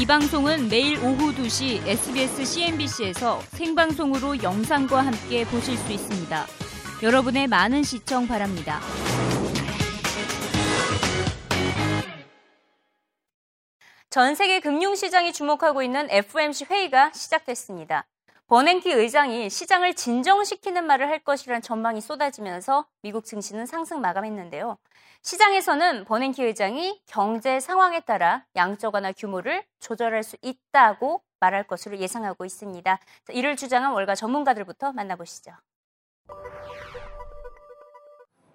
이 방송은 매일 오후 2시 SBS CNBC에서 생방송으로 영상과 함께 보실 수 있습니다. 여러분의 많은 시청 바랍니다. 전 세계 금융시장이 주목하고 있는 FOMC 회의가 시작됐습니다. 버냉키 의장이 시장을 진정시키는 말을 할 것이라는 전망이 쏟아지면서 미국 증시는 상승 마감했는데요. 시장에서는 버냉키 의장이 경제 상황에 따라 양적 완화 규모를 조절할 수 있다고 말할 것으로 예상하고 있습니다. 이를 주장한 월가 전문가들부터 만나보시죠.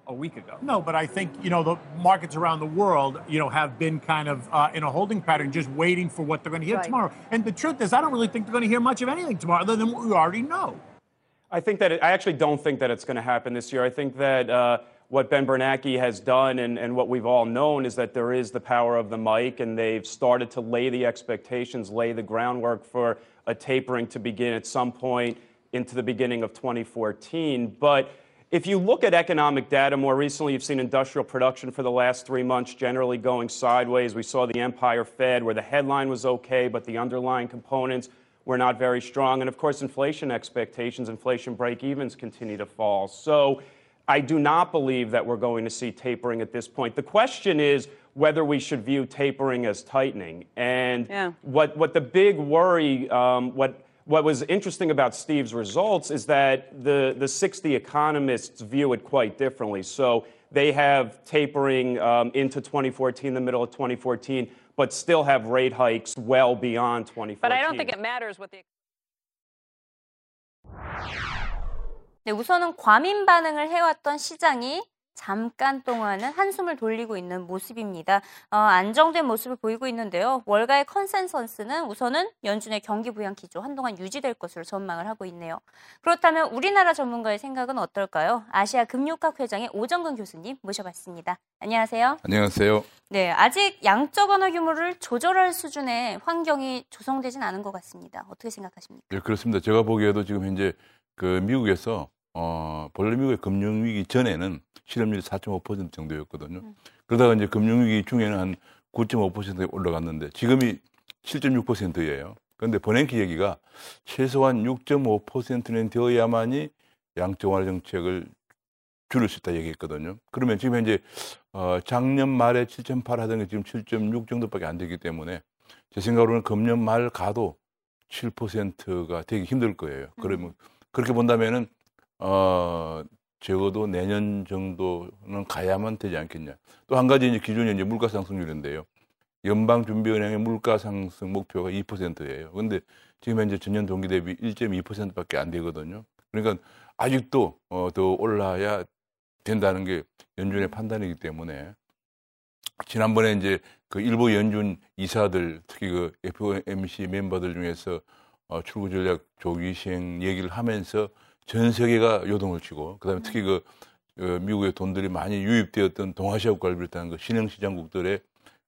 A week ago. No, but I think you know the markets around the world, you know, have been kind of uh, in a holding pattern, just waiting for what they're going to hear Right. tomorrow. And the truth is, I don't really think they're going to hear much of anything tomorrow, other than what we already know. I think that it, I actually don't think that it's going to happen this year. I think that uh, what Ben Bernanke has done and, and what we've all known is that there is the power of the mic, and they've started to lay the expectations, lay the groundwork for a tapering to begin at some point into the beginning of 2014. But if you look at economic data more recently, you've seen industrial production for the last three months generally going sideways. We saw the Empire Fed, where the headline was okay, but the underlying components were not very strong. And of course, inflation expectations, inflation break evens continue to fall. So I do not believe that we're going to see tapering at this point. The question is whether we should view tapering as tightening. And Yeah. what, what the big worry, um, what, what was interesting about Steve's results is that the, the 60 economists view it quite differently. So they have tapering um, into 2014, the middle of 2014, but still have rate hikes well beyond 2014. But I don't think it matters what the 네, 우선은 과민 반응을 해왔던 시장이 잠깐 동안은 한숨을 돌리고 있는 모습입니다. 어, 안정된 모습을 보이고 있는데요. 월가의 컨센서스는 우선은 연준의 경기 부양 기조 한동안 유지될 것으로 전망을 하고 있네요. 그렇다면 우리나라 전문가의 생각은 어떨까요? 아시아 금융학 회장의 오정근 교수님 모셔봤습니다. 안녕하세요. 안녕하세요. 네, 아직 양적 완화 규모를 조절할 수준의 환경이 조성되진 않은 것 같습니다. 어떻게 생각하십니까? 네, 그렇습니다. 제가 보기에도 지금 현재 그 미국에서 어, 본래 미국의 금융위기 전에는 실업률이 4.5% 정도였거든요. 그러다가 이제 금융위기 중에는 한 9.5%에 올라갔는데 지금이 7.6%예요. 그런데 버냉키 얘기가 최소한 6.5%는 되어야만이 양적 완화 정책을 줄일 수 있다 얘기했거든요. 그러면 지금 현재 어, 작년 말에 7.8 하던 게 지금 7.6 정도밖에 안 되기 때문에 제 생각으로는 금년 말 가도 7%가 되기 힘들 거예요. 그러면 그렇게 본다면은 어 적어도 내년 정도는 가야만 되지 않겠냐. 또 한 가지 이제 기준이 이제 물가 상승률인데요. 연방준비은행의 물가 상승 목표가 2%예요. 근데 지금 현재 전년 동기 대비 1.2%밖에 안 되거든요. 그러니까 아직도 어, 더 올라야 된다는 게 연준의 판단이기 때문에 지난번에 이제 그 일부 연준 이사들 특히 그 FOMC 멤버들 중에서 어, 출구 전략 조기 시행 얘기를 하면서 전 세계가 요동을 치고 그다음에 특히 그 어, 미국의 돈들이 많이 유입되었던 동아시아 국가를 비롯한 그 신흥 시장국들의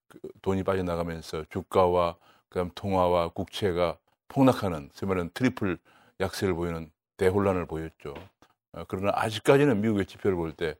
그 돈이 빠져나가면서 주가와 그다음 통화와 국채가 폭락하는 소위 말하는 트리플 약세를 보이는 대혼란을 보였죠. 어, 그러나 아직까지는 미국의 지표를 볼 때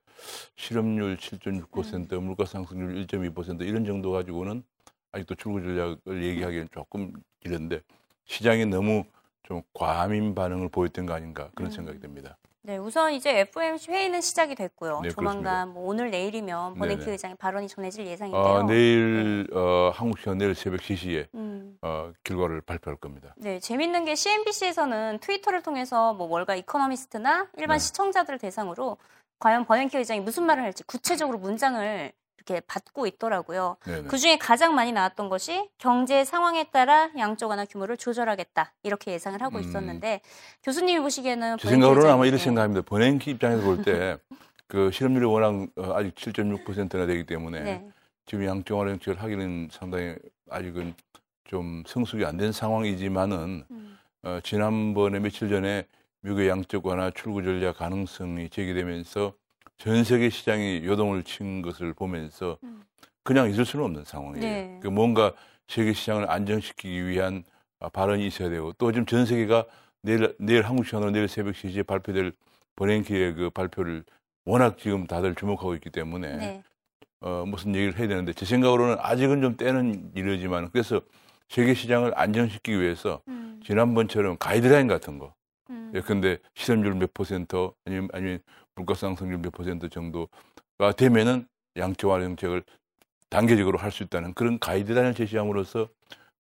실업률 7.6%, 물가 상승률 1.2% 이런 정도 가지고는 아직도 출구 전략을 얘기하기엔 조금 이른데 시장이 너무 좀 과민 반응을 보였던 거 아닌가 그런 생각이 듭니다. 네, 우선 이제 FOMC 회의는 시작이 됐고요. 네, 조만간 뭐 오늘 내일이면 버냉키. 의장의 발언이 전해질 예상인데요. 어, 내일 어, 한국 시간 내일 새벽 3시에 음, 어, 결과를 발표할 겁니다. 네, 재밌는 게 CNBC에서는 트위터를 통해서 뭐 월가 이코노미스트나 일반 네. 시청자들 을 대상으로 과연 버냉키 의장이 무슨 말을 할지 구체적으로 문장을 이렇게 받고 있더라고요. 네네. 그 중에 가장 많이 나왔던 것이 경제 상황에 따라 양적 완화 규모를 조절하겠다 이렇게 예상을 하고 음. 있었는데 교수님이 보시기에는 제 생각으로는 아마 의장이- 이런 생각합니다. 버냉키 입장에서 볼 때 그 실업률이 워낙 어, 아직 7.6%나 되기 때문에 네. 지금 양적 완화 정책을 하기는 상당히 아직은 좀 성숙이 안 된 상황이지만은 음. 어, 지난번에 며칠 전에 미국의 양적 완화 출구 전략 가능성이 제기되면서 전 세계 시장이 요동을 친 것을 보면서 음. 그냥 있을 수는 없는 상황이에요. 네. 그 뭔가 세계 시장을 안정시키기 위한 아, 발언이 있어야 되고 또 지금 전 세계가 내일 내일 한국 시간으로 내일 새벽 3시에 발표될 버냉키의 그 발표를 워낙 지금 다들 주목하고 있기 때문에 네. 어, 무슨 얘기를 해야 되는데 제 생각으로는 아직은 좀 때는 이르지만 그래서 세계 시장을 안정시키기 위해서 음. 지난번처럼 가이드라인 같은 거. 음. 예컨대 실업률 몇 퍼센트 아니면 아니면 물가 상승률 몇 퍼센트 정도가 되면은 양적완화 정책을 단계적으로 할 수 있다는 그런 가이드라인을 제시함으로써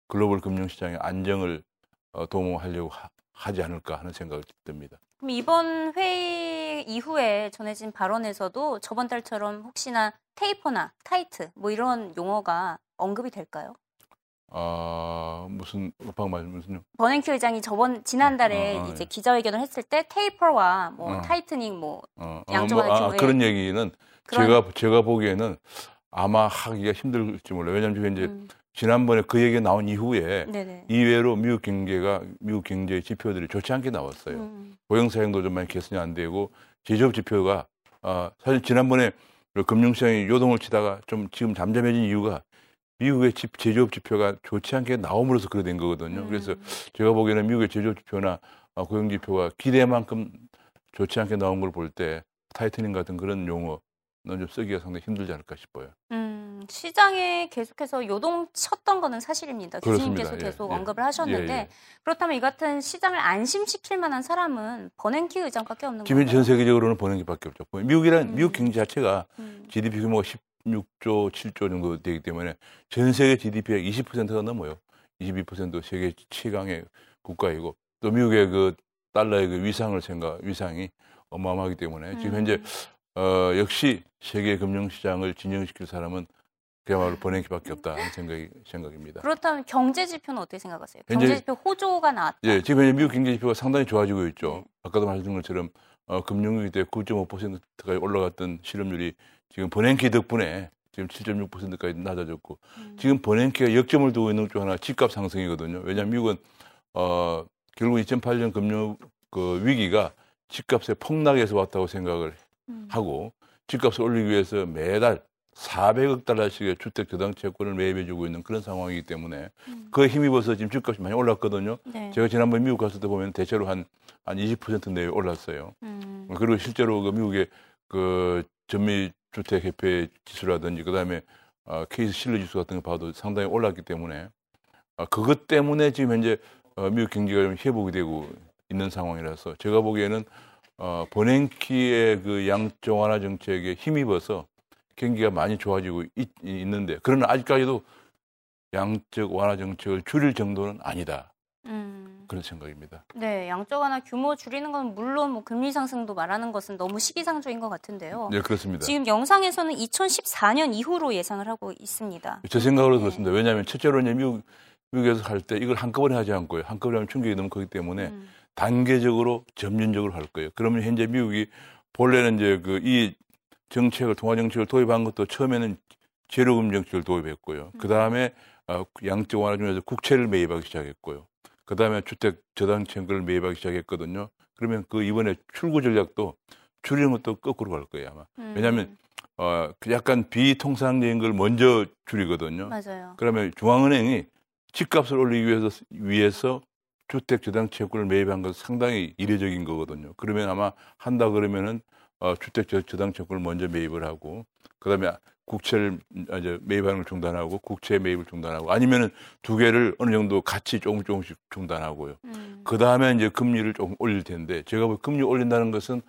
글로벌 금융시장의 안정을 어, 도모하려고 하, 지 않을까 하는 생각이 듭니다. 그럼 이번 회의 이후에 전해진 발언에서도 저번 달처럼 혹시나 taper나 tight 뭐 이런 용어가 언급이 될까요? 아 무슨 방금 말 무슨 버냉키 의장이 저번 지난달에 어, 어, 이제 예. 기자회견을 했을 때 taper와 뭐 어. tightening 뭐 어, 어, 양쪽으로 뭐, 아, 그런 얘기는 그런- 제가 제가 보기에는 아마 하기가 힘들지 몰라 요. 왜냐하면 이제 음, 지난번에 그 얘기 가 나온 이후에 네네. 의외로 미국 경제가 미국 경제 지표들이 좋지 않게 나왔어요. 음, 고용 상황도 좀 많이 개선이 안 되고 제조업 지표가 아, 사실 지난번에 그 금융시장이 요동을 치다가 좀 지금 잠잠해진 이유가 미국의 집, 제조업 지표가 좋지 않게 나옴으로써 그래 된 거거든요. 그래서 음, 제가 보기에는 미국의 제조업 지표나 아, 고용 지표가 기대만큼 좋지 않게 나온 걸 볼 때 tightening 같은 그런 용어는 좀 쓰기가 상당히 힘들지 않을까 싶어요. 음, 시장에 계속해서 요동 쳤던 거는 사실입니다. 교수님께서 예, 계속 예. 언급을 하셨는데 예, 예. 그렇다면 이 같은 시장을 안심시킬 만한 사람은 버냉키 의장밖에 없는 지금 건가요? 전 세계적으로는 게밖에 없죠. 미국이란 음. 미국 경제 자체가 음, GDP 규모가 16조, 7조 정도 되기 때문에 전 세계 GDP의 20%가 넘어요. 22% 세계 최강의 국가이고 또 미국의 그 달러의 그 위상을 생각 위상이 어마어마하기 때문에 지금 현재 음. 어, 역시 세계 금융시장을 진정시킬 사람은 그야말로 버냉키밖에 없다 하는 생각이 생각입니다. 그렇다면 경제 지표는 어떻게 생각하세요? 현재- 경제 지표 호조가 나왔다. 예, 지금 현재 미국 경제 지표가 상당히 좋아지고 있죠. 네. 아까도 말씀드린 것처럼 어, 금융위기 때 9.5%까지 올라갔던 실업률이 지금 버냉키 덕분에 지금 7.6%까지 낮아졌고 음. 지금 버냉키가 역점을 두고 있는 것중 하나 집값 상승이거든요. 왜냐하면 미국은 어, 결국 2008년 금융 그 위기가 집값의 폭락에서 왔다고 생각을 음. 하고 집값을 올리기 위해서 매달 400억 달러씩의 주택 저당 채권을 매입해주고 있는 그런 상황이기 때문에 음. 그에 힘입어서 지금 집값이 많이 올랐거든요. 네. 제가 지난번 미국 갔을 때 보면 대체로 한, 한 20% 내외 올랐어요. 음. 그리고 실제로 그 미국의 그 전미 주택협회 지수라든지 그 다음에 어, 케이스 실러 지수 같은 거 봐도 상당히 올랐기 때문에 어, 그것 때문에 지금 현재 어, 미국 경기가 좀 회복이 되고 있는 상황이라서 제가 보기에는 어, 버냉키의 그 양적 완화 정책에 힘입어서 경기가 많이 좋아지고 있, 있는데 그러나 아직까지도 양적 완화 정책을 줄일 정도는 아니다 음. 그런 생각입니다. 네, 양적 완화 규모 줄이는 건 물론 뭐 금리 상승도 말하는 것은 너무 시기상조인 것 같은데요. 네 그렇습니다. 지금 영상에서는 2014년 이후로 예상을 하고 있습니다. 제 생각으로 네. 그렇습니다. 왜냐하면 첫째로 이제 미국 미국에서 할 때 이걸 한꺼번에 하지 않고요. 한꺼번에 하면 충격이 너무 크기 때문에 음. 단계적으로 점진적으로 할 거예요. 그러면 현재 미국이 본래는 이제 그 이 정책을 통화 정책을 도입한 것도 처음에는 재료금 정책을 도입했고요. 그 다음에 어, 양적 완화 중에서 국채를 매입하기 시작했고요. 그 다음에 주택 저당 채권을 매입하기 시작했거든요. 그러면 그 이번에 출구 전략도 줄이는 것도 거꾸로 갈 거예요 아마. 음. 왜냐하면 어, 그 약간 비통상적인 걸 먼저 줄이거든요. 맞아요. 그러면 중앙은행이 집값을 올리기 위해서, 위해서 주택 저당 채권을 매입한 것은 상당히 이례적인 거거든요. 그러면 아마 한다 그러면은 어, 주택 저- 저당 채권을 먼저 매입을 하고 그다음에 국채를 아, 이제 매입하는 걸 중단하고 국채 매입을 중단하고 아니면은 두 개를 어느 정도 같이 조금 조금씩 중단하고요. 음. 그 다음에 이제 금리를 조금 올릴 텐데 제가 볼 금리 올린다는 것은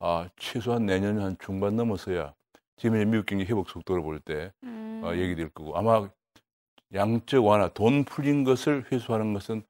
아 최소한 내년 한 중반 넘어서야 지금 이제 미국 경기 회복 속도를 볼때 음. 어, 얘기될 거고 아마 양적 완화 돈 풀린 것을 회수하는 것은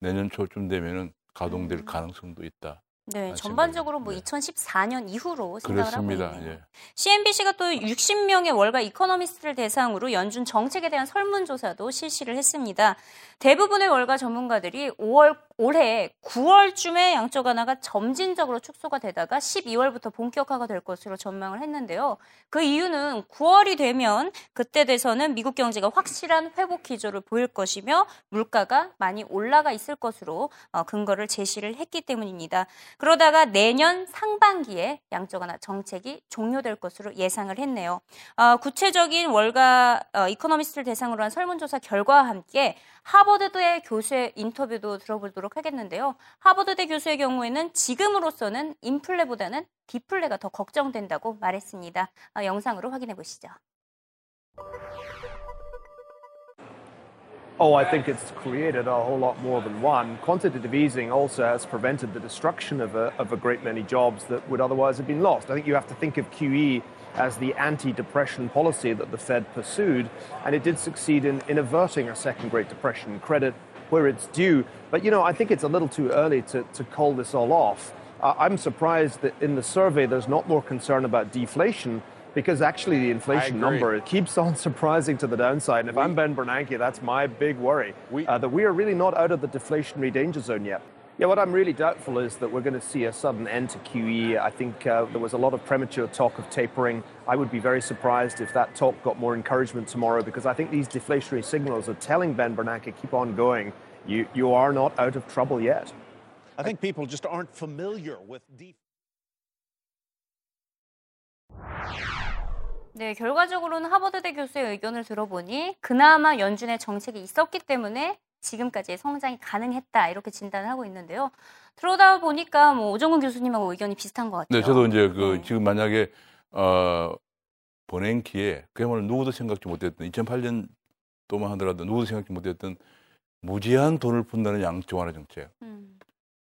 내년 초쯤 되면은 가동될 음. 가능성도 있다. 네, 아, 전반적으로 뭐 네. 2014년 이후로 생각을 그렇습니다. 하고 있네요. 예. CNBC가 또 60명의 월가 이코노미스트를 대상으로 연준 정책에 대한 설문조사도 실시를 했습니다. 대부분의 월가 전문가들이 5월, 올해 9월쯤에 양적 완화가 점진적으로 축소가 되다가 12월부터 본격화가 될 것으로 전망을 했는데요. 그 이유는 9월이 되면 그때 돼서는 미국 경제가 확실한 회복 기조를 보일 것이며 물가가 많이 올라가 있을 것으로 어, 근거를 제시를 했기 때문입니다. 그러다가 내년 상반기에 양적 완화 정책이 종료될 것으로 예상을 했네요. 어, 구체적인 월가 어, 이코노미스트를 대상으로 한 설문조사 결과와 함께 하버드대 교수의 인터뷰도 들어보도록 하겠는데요. 하버드대 교수의 경우에는 지금으로서는 인플레보다는 디플레가 더 걱정된다고 말했습니다. 어, 영상으로 확인해 보시죠. Oh, I think it's created a whole lot more than one. Quantitative easing also has prevented the destruction of a, of a great many jobs that would otherwise have been lost. I think you have to think of QE as the anti depression policy that the Fed pursued, and it did succeed in, in averting a second Great Depression. Credit where it's due. But, you know, I think it's a little too early to, to call this all off. Uh, I'm surprised that in the survey there's not more concern about deflation because actually the inflation number keeps on surprising to the downside. And if we, I'm Ben Bernanke, that's my big worry we, uh, that we are really not out of the deflationary danger zone yet. Yeah, what I'm really doubtful is that we're going to see a sudden end to QE. I think uh, there was a lot of premature talk of tapering. I would be very surprised if that talk got more encouragement tomorrow because I think these deflationary signals are telling Ben Bernanke, keep on going. You, you are not out of trouble yet. I think people just aren't familiar with deflation. 네, 결과적으로는 하버드대 교수의 의견을 들어보니 그나마 연준의 정책이 있었기 때문에 지금까지의 성장이 가능했다 이렇게 진단을 하고 있는데요. 들어다 보니까 뭐 오정근 교수님하고 의견이 비슷한 것 같아요. 네, 저도 이제 그 네. 지금 만약에 어 보낸키에 그야말로 누구도 생각지 못했던 2008년 또만 하더라도 누구도 생각지 못했던 무제한 돈을 푼다는 양적 완화 정책. 음.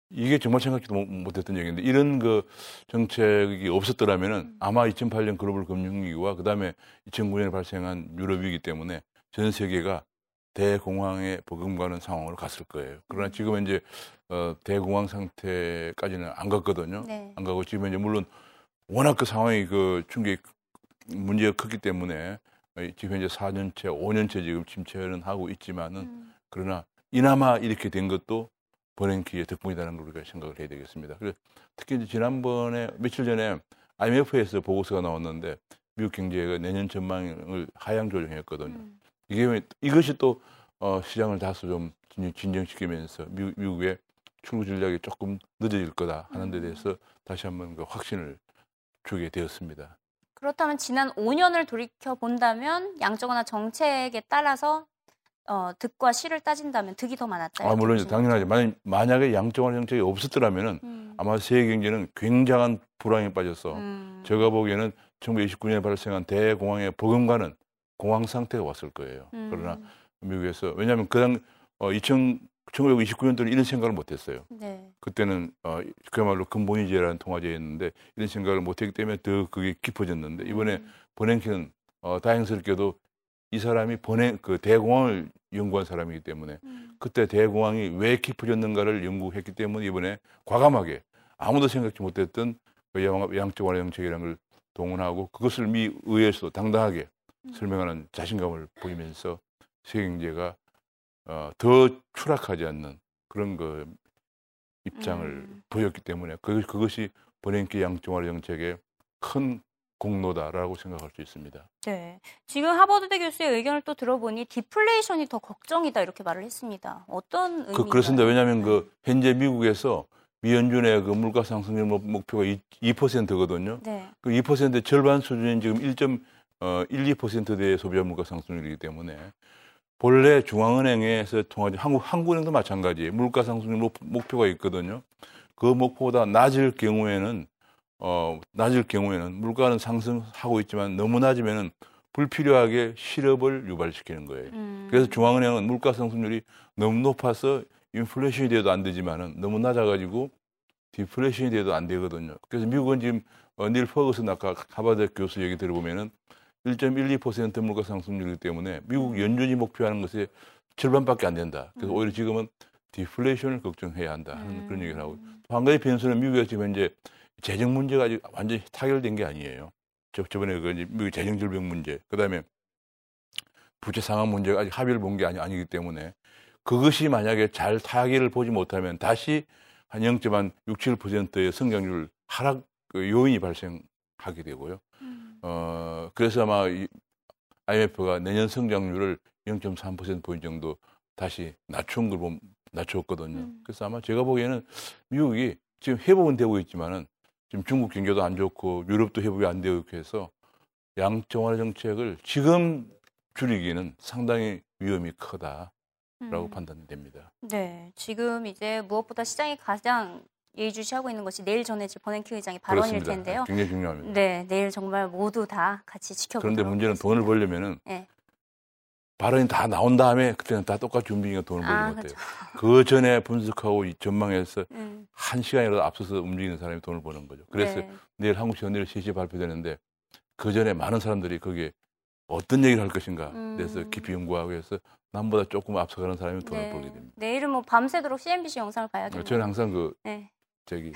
이게 정말 생각지도 못했던 얘기인데 이런 그 정책이 없었더라면은 음. 아마 2008년 글로벌 금융위기와 그 다음에 2009년에 발생한 유럽 위기 때문에 전 세계가 대공황에 버금가는 상황으로 갔을 거예요. 그러나 음. 지금은 이제 어, 대공황 상태까지는 안 갔거든요. 네. 안 가고 지금 이제 물론 워낙 그 상황이 그 충격 문제가 컸기 때문에 지금 현재 4년째, 5년째 지금 침체는 하고 있지만은 음. 그러나 이나마 이렇게 된 것도 버냉키의 덕분이라는 걸 우리가 생각을 해야 되겠습니다. 그래서 특히 이제 지난번에 며칠 전에 IMF에서 보고서가 나왔는데 미국 경제가 내년 전망을 하향 조정했거든요. 음. 이게 이것이 또 어, 시장을 다소 좀 진정시키면서 미국, 미국의 출구 전략이 조금 늦어질 거다 하는 데 대해서 음. 다시 한번 그 확신을 주게 되었습니다. 그렇다면 지난 5년을 돌이켜 본다면 양적 완화 정책에 따라서 어, 득과 실을 따진다면 득이 더 많았다. 아, 물론 당연하죠. 만약, 만약에 양적완 정책이 없었더라면은 음. 아마 세계 경제는 굉장한 불황에 빠졌어. 음. 제가 보기에는 1929년에 발생한 대공황에 버금가는 공황 상태가 왔을 거예요. 음. 그러나 미국에서 왜냐하면 그당 어, 2000 1929년도는 이런 생각을 못했어요. 네. 그때는 어, 그야말로 근본이제라는 통화제였는데 이런 생각을 못했기 때문에 더 그게 깊어졌는데 이번에 음. 버냉키는 어, 다행스럽게도 이 사람이 보내 그 대공황을 연구한 사람이기 때문에 음. 그때 대공황이 왜 깊어졌는가를 연구했기 때문에 이번에 과감하게 아무도 생각지 못했던 그 양적 완화 정책이라는 걸 동원하고 그것을 미 의회에서 당당하게 음. 설명하는 자신감을 보이면서 세계 경제가 어, 더 추락하지 않는 그런 그 입장을 음. 보였기 때문에 그, 그것이 버냉키 양적 완화 정책의 큰 공로다라고 생각할 수 있습니다. 네. 지금 하버드대 교수의 의견을 또 들어보니 디플레이션이 더 걱정이다 이렇게 말을 했습니다. 어떤 의미인가요? 그, 그렇습니다. 왜냐하면 네. 그 현재 미국에서 미연준의 그 물가 상승률 목표가 2, 거든요 네. 그 2%의 절반 수준인 지금 1.12%대의 소비자 물가 상승률이기 때문에 본래 중앙은행에서 통하지 한국 한국은행도 마찬가지 물가 상승률 목표가 있거든요. 그 목표보다 낮을 경우에는 어, 낮을 경우에는 물가는 상승하고 있지만 너무 낮으면은 불필요하게 실업을 유발시키는 거예요. 음. 그래서 중앙은행은 물가 상승률이 너무 높아서 인플레이션이 돼도 안 되지만은 너무 낮아가지고 디플레이션이 돼도 안 되거든요. 그래서 미국은 지금 어, 닐 퍼거슨 아까 하버드 교수 얘기 들어보면은 1.12% 물가 상승률이기 때문에 미국 음. 연준이 목표하는 것의 절반밖에 안 된다. 그래서 음. 오히려 지금은 디플레이션을 걱정해야 한다 하는 음. 그런 얘기를 하고 한 가지 변수는 미국에서 지금 현재 재정 문제가 아직 완전히 타결된 게 아니에요. 저, 저번에 그 미국 재정 질병 문제, 그 다음에 부채 상황 문제가 아직 합의를 본 게 아니, 아니기 때문에 그것이 만약에 잘 타결을 보지 못하면 다시 한 0.6, 7%의 성장률 하락 그 요인이 발생하게 되고요. 음. 어, 그래서 아마 IMF가 내년 성장률을 0.3%포인트 정도 다시 낮춘 걸 보면 낮췄거든요. 음. 그래서 아마 제가 보기에는 미국이 지금 회복은 되고 있지만은 지금 중국 경제도 안 좋고 유럽도 회복이 안 되고 이렇게 해서 양정화 정책을 지금 줄이기는 상당히 위험이 크다라고 음. 판단됩니다. 네, 지금 이제 무엇보다 시장이 가장 예의주시하고 있는 것이 내일 전해질 버냉키 의장의 발언일 그렇습니다. 텐데요. 굉장히 중요합니다. 네, 내일 정말 모두 다 같이 지켜보도록 그런데 문제는 하겠습니다. 돈을 벌려면은 네. 발언이 다 나온 다음에 그때는 다 똑같이 움직이는 돈을 벌는 아, 것 같아요. 그 전에 분석하고 이 전망해서 음. 한 시간이라도 앞서서 움직이는 사람이 돈을 버는 거죠. 그래서 네. 내일 한국 내일 3시에 발표되는데 그 전에 많은 사람들이 거기에 어떤 얘기를 할 것인가 그래서 음. 깊이 연구하고 해서 남보다 조금 앞서가는 사람이 돈을 네. 벌게 됩니다. 내일은 뭐 밤새도록 CNBC 영상을 봐야겠네요. 저는 항상 그 네. 저기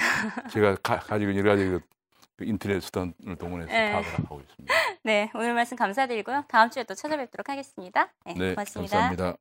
제가 가, 지고 여러 가지 그, 그 인터넷 수단을 동원해서 네. 파악을 하고 있습니다. 네, 오늘 말씀 감사드리고요. 다음 주에 또 찾아뵙도록 하겠습니다. 네, 네, 고맙습니다. 감사합니다.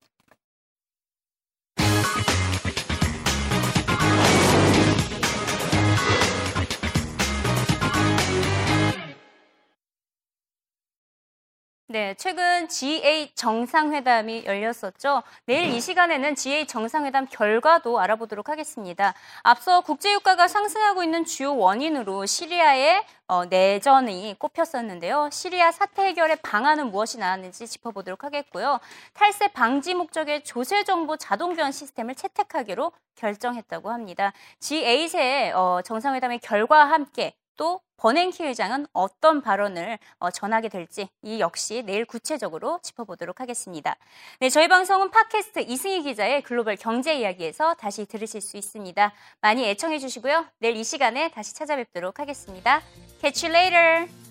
네, 최근 G8 정상회담이 열렸었죠. 내일 이 시간에는 G8 정상회담 결과도 알아보도록 하겠습니다. 앞서 국제유가가 상승하고 있는 주요 원인으로 시리아의 어, 내전이 꼽혔었는데요. 시리아 사태 해결의 방안은 무엇이 나왔는지 짚어보도록 하겠고요. 탈세 방지 목적의 조세 정보 자동 교환 시스템을 채택하기로 결정했다고 합니다. G8의 어, 정상회담의 결과와 함께 또 버냉키 회장은 어떤 발언을 어, 전하게 될지 이 역시 내일 구체적으로 짚어보도록 하겠습니다. 네, 저희 방송은 팟캐스트 이승희 기자의 글로벌 경제 이야기에서 다시 들으실 수 있습니다. 많이 애청해 주시고요. 내일 이 시간에 다시 찾아뵙도록 하겠습니다. Catch you later.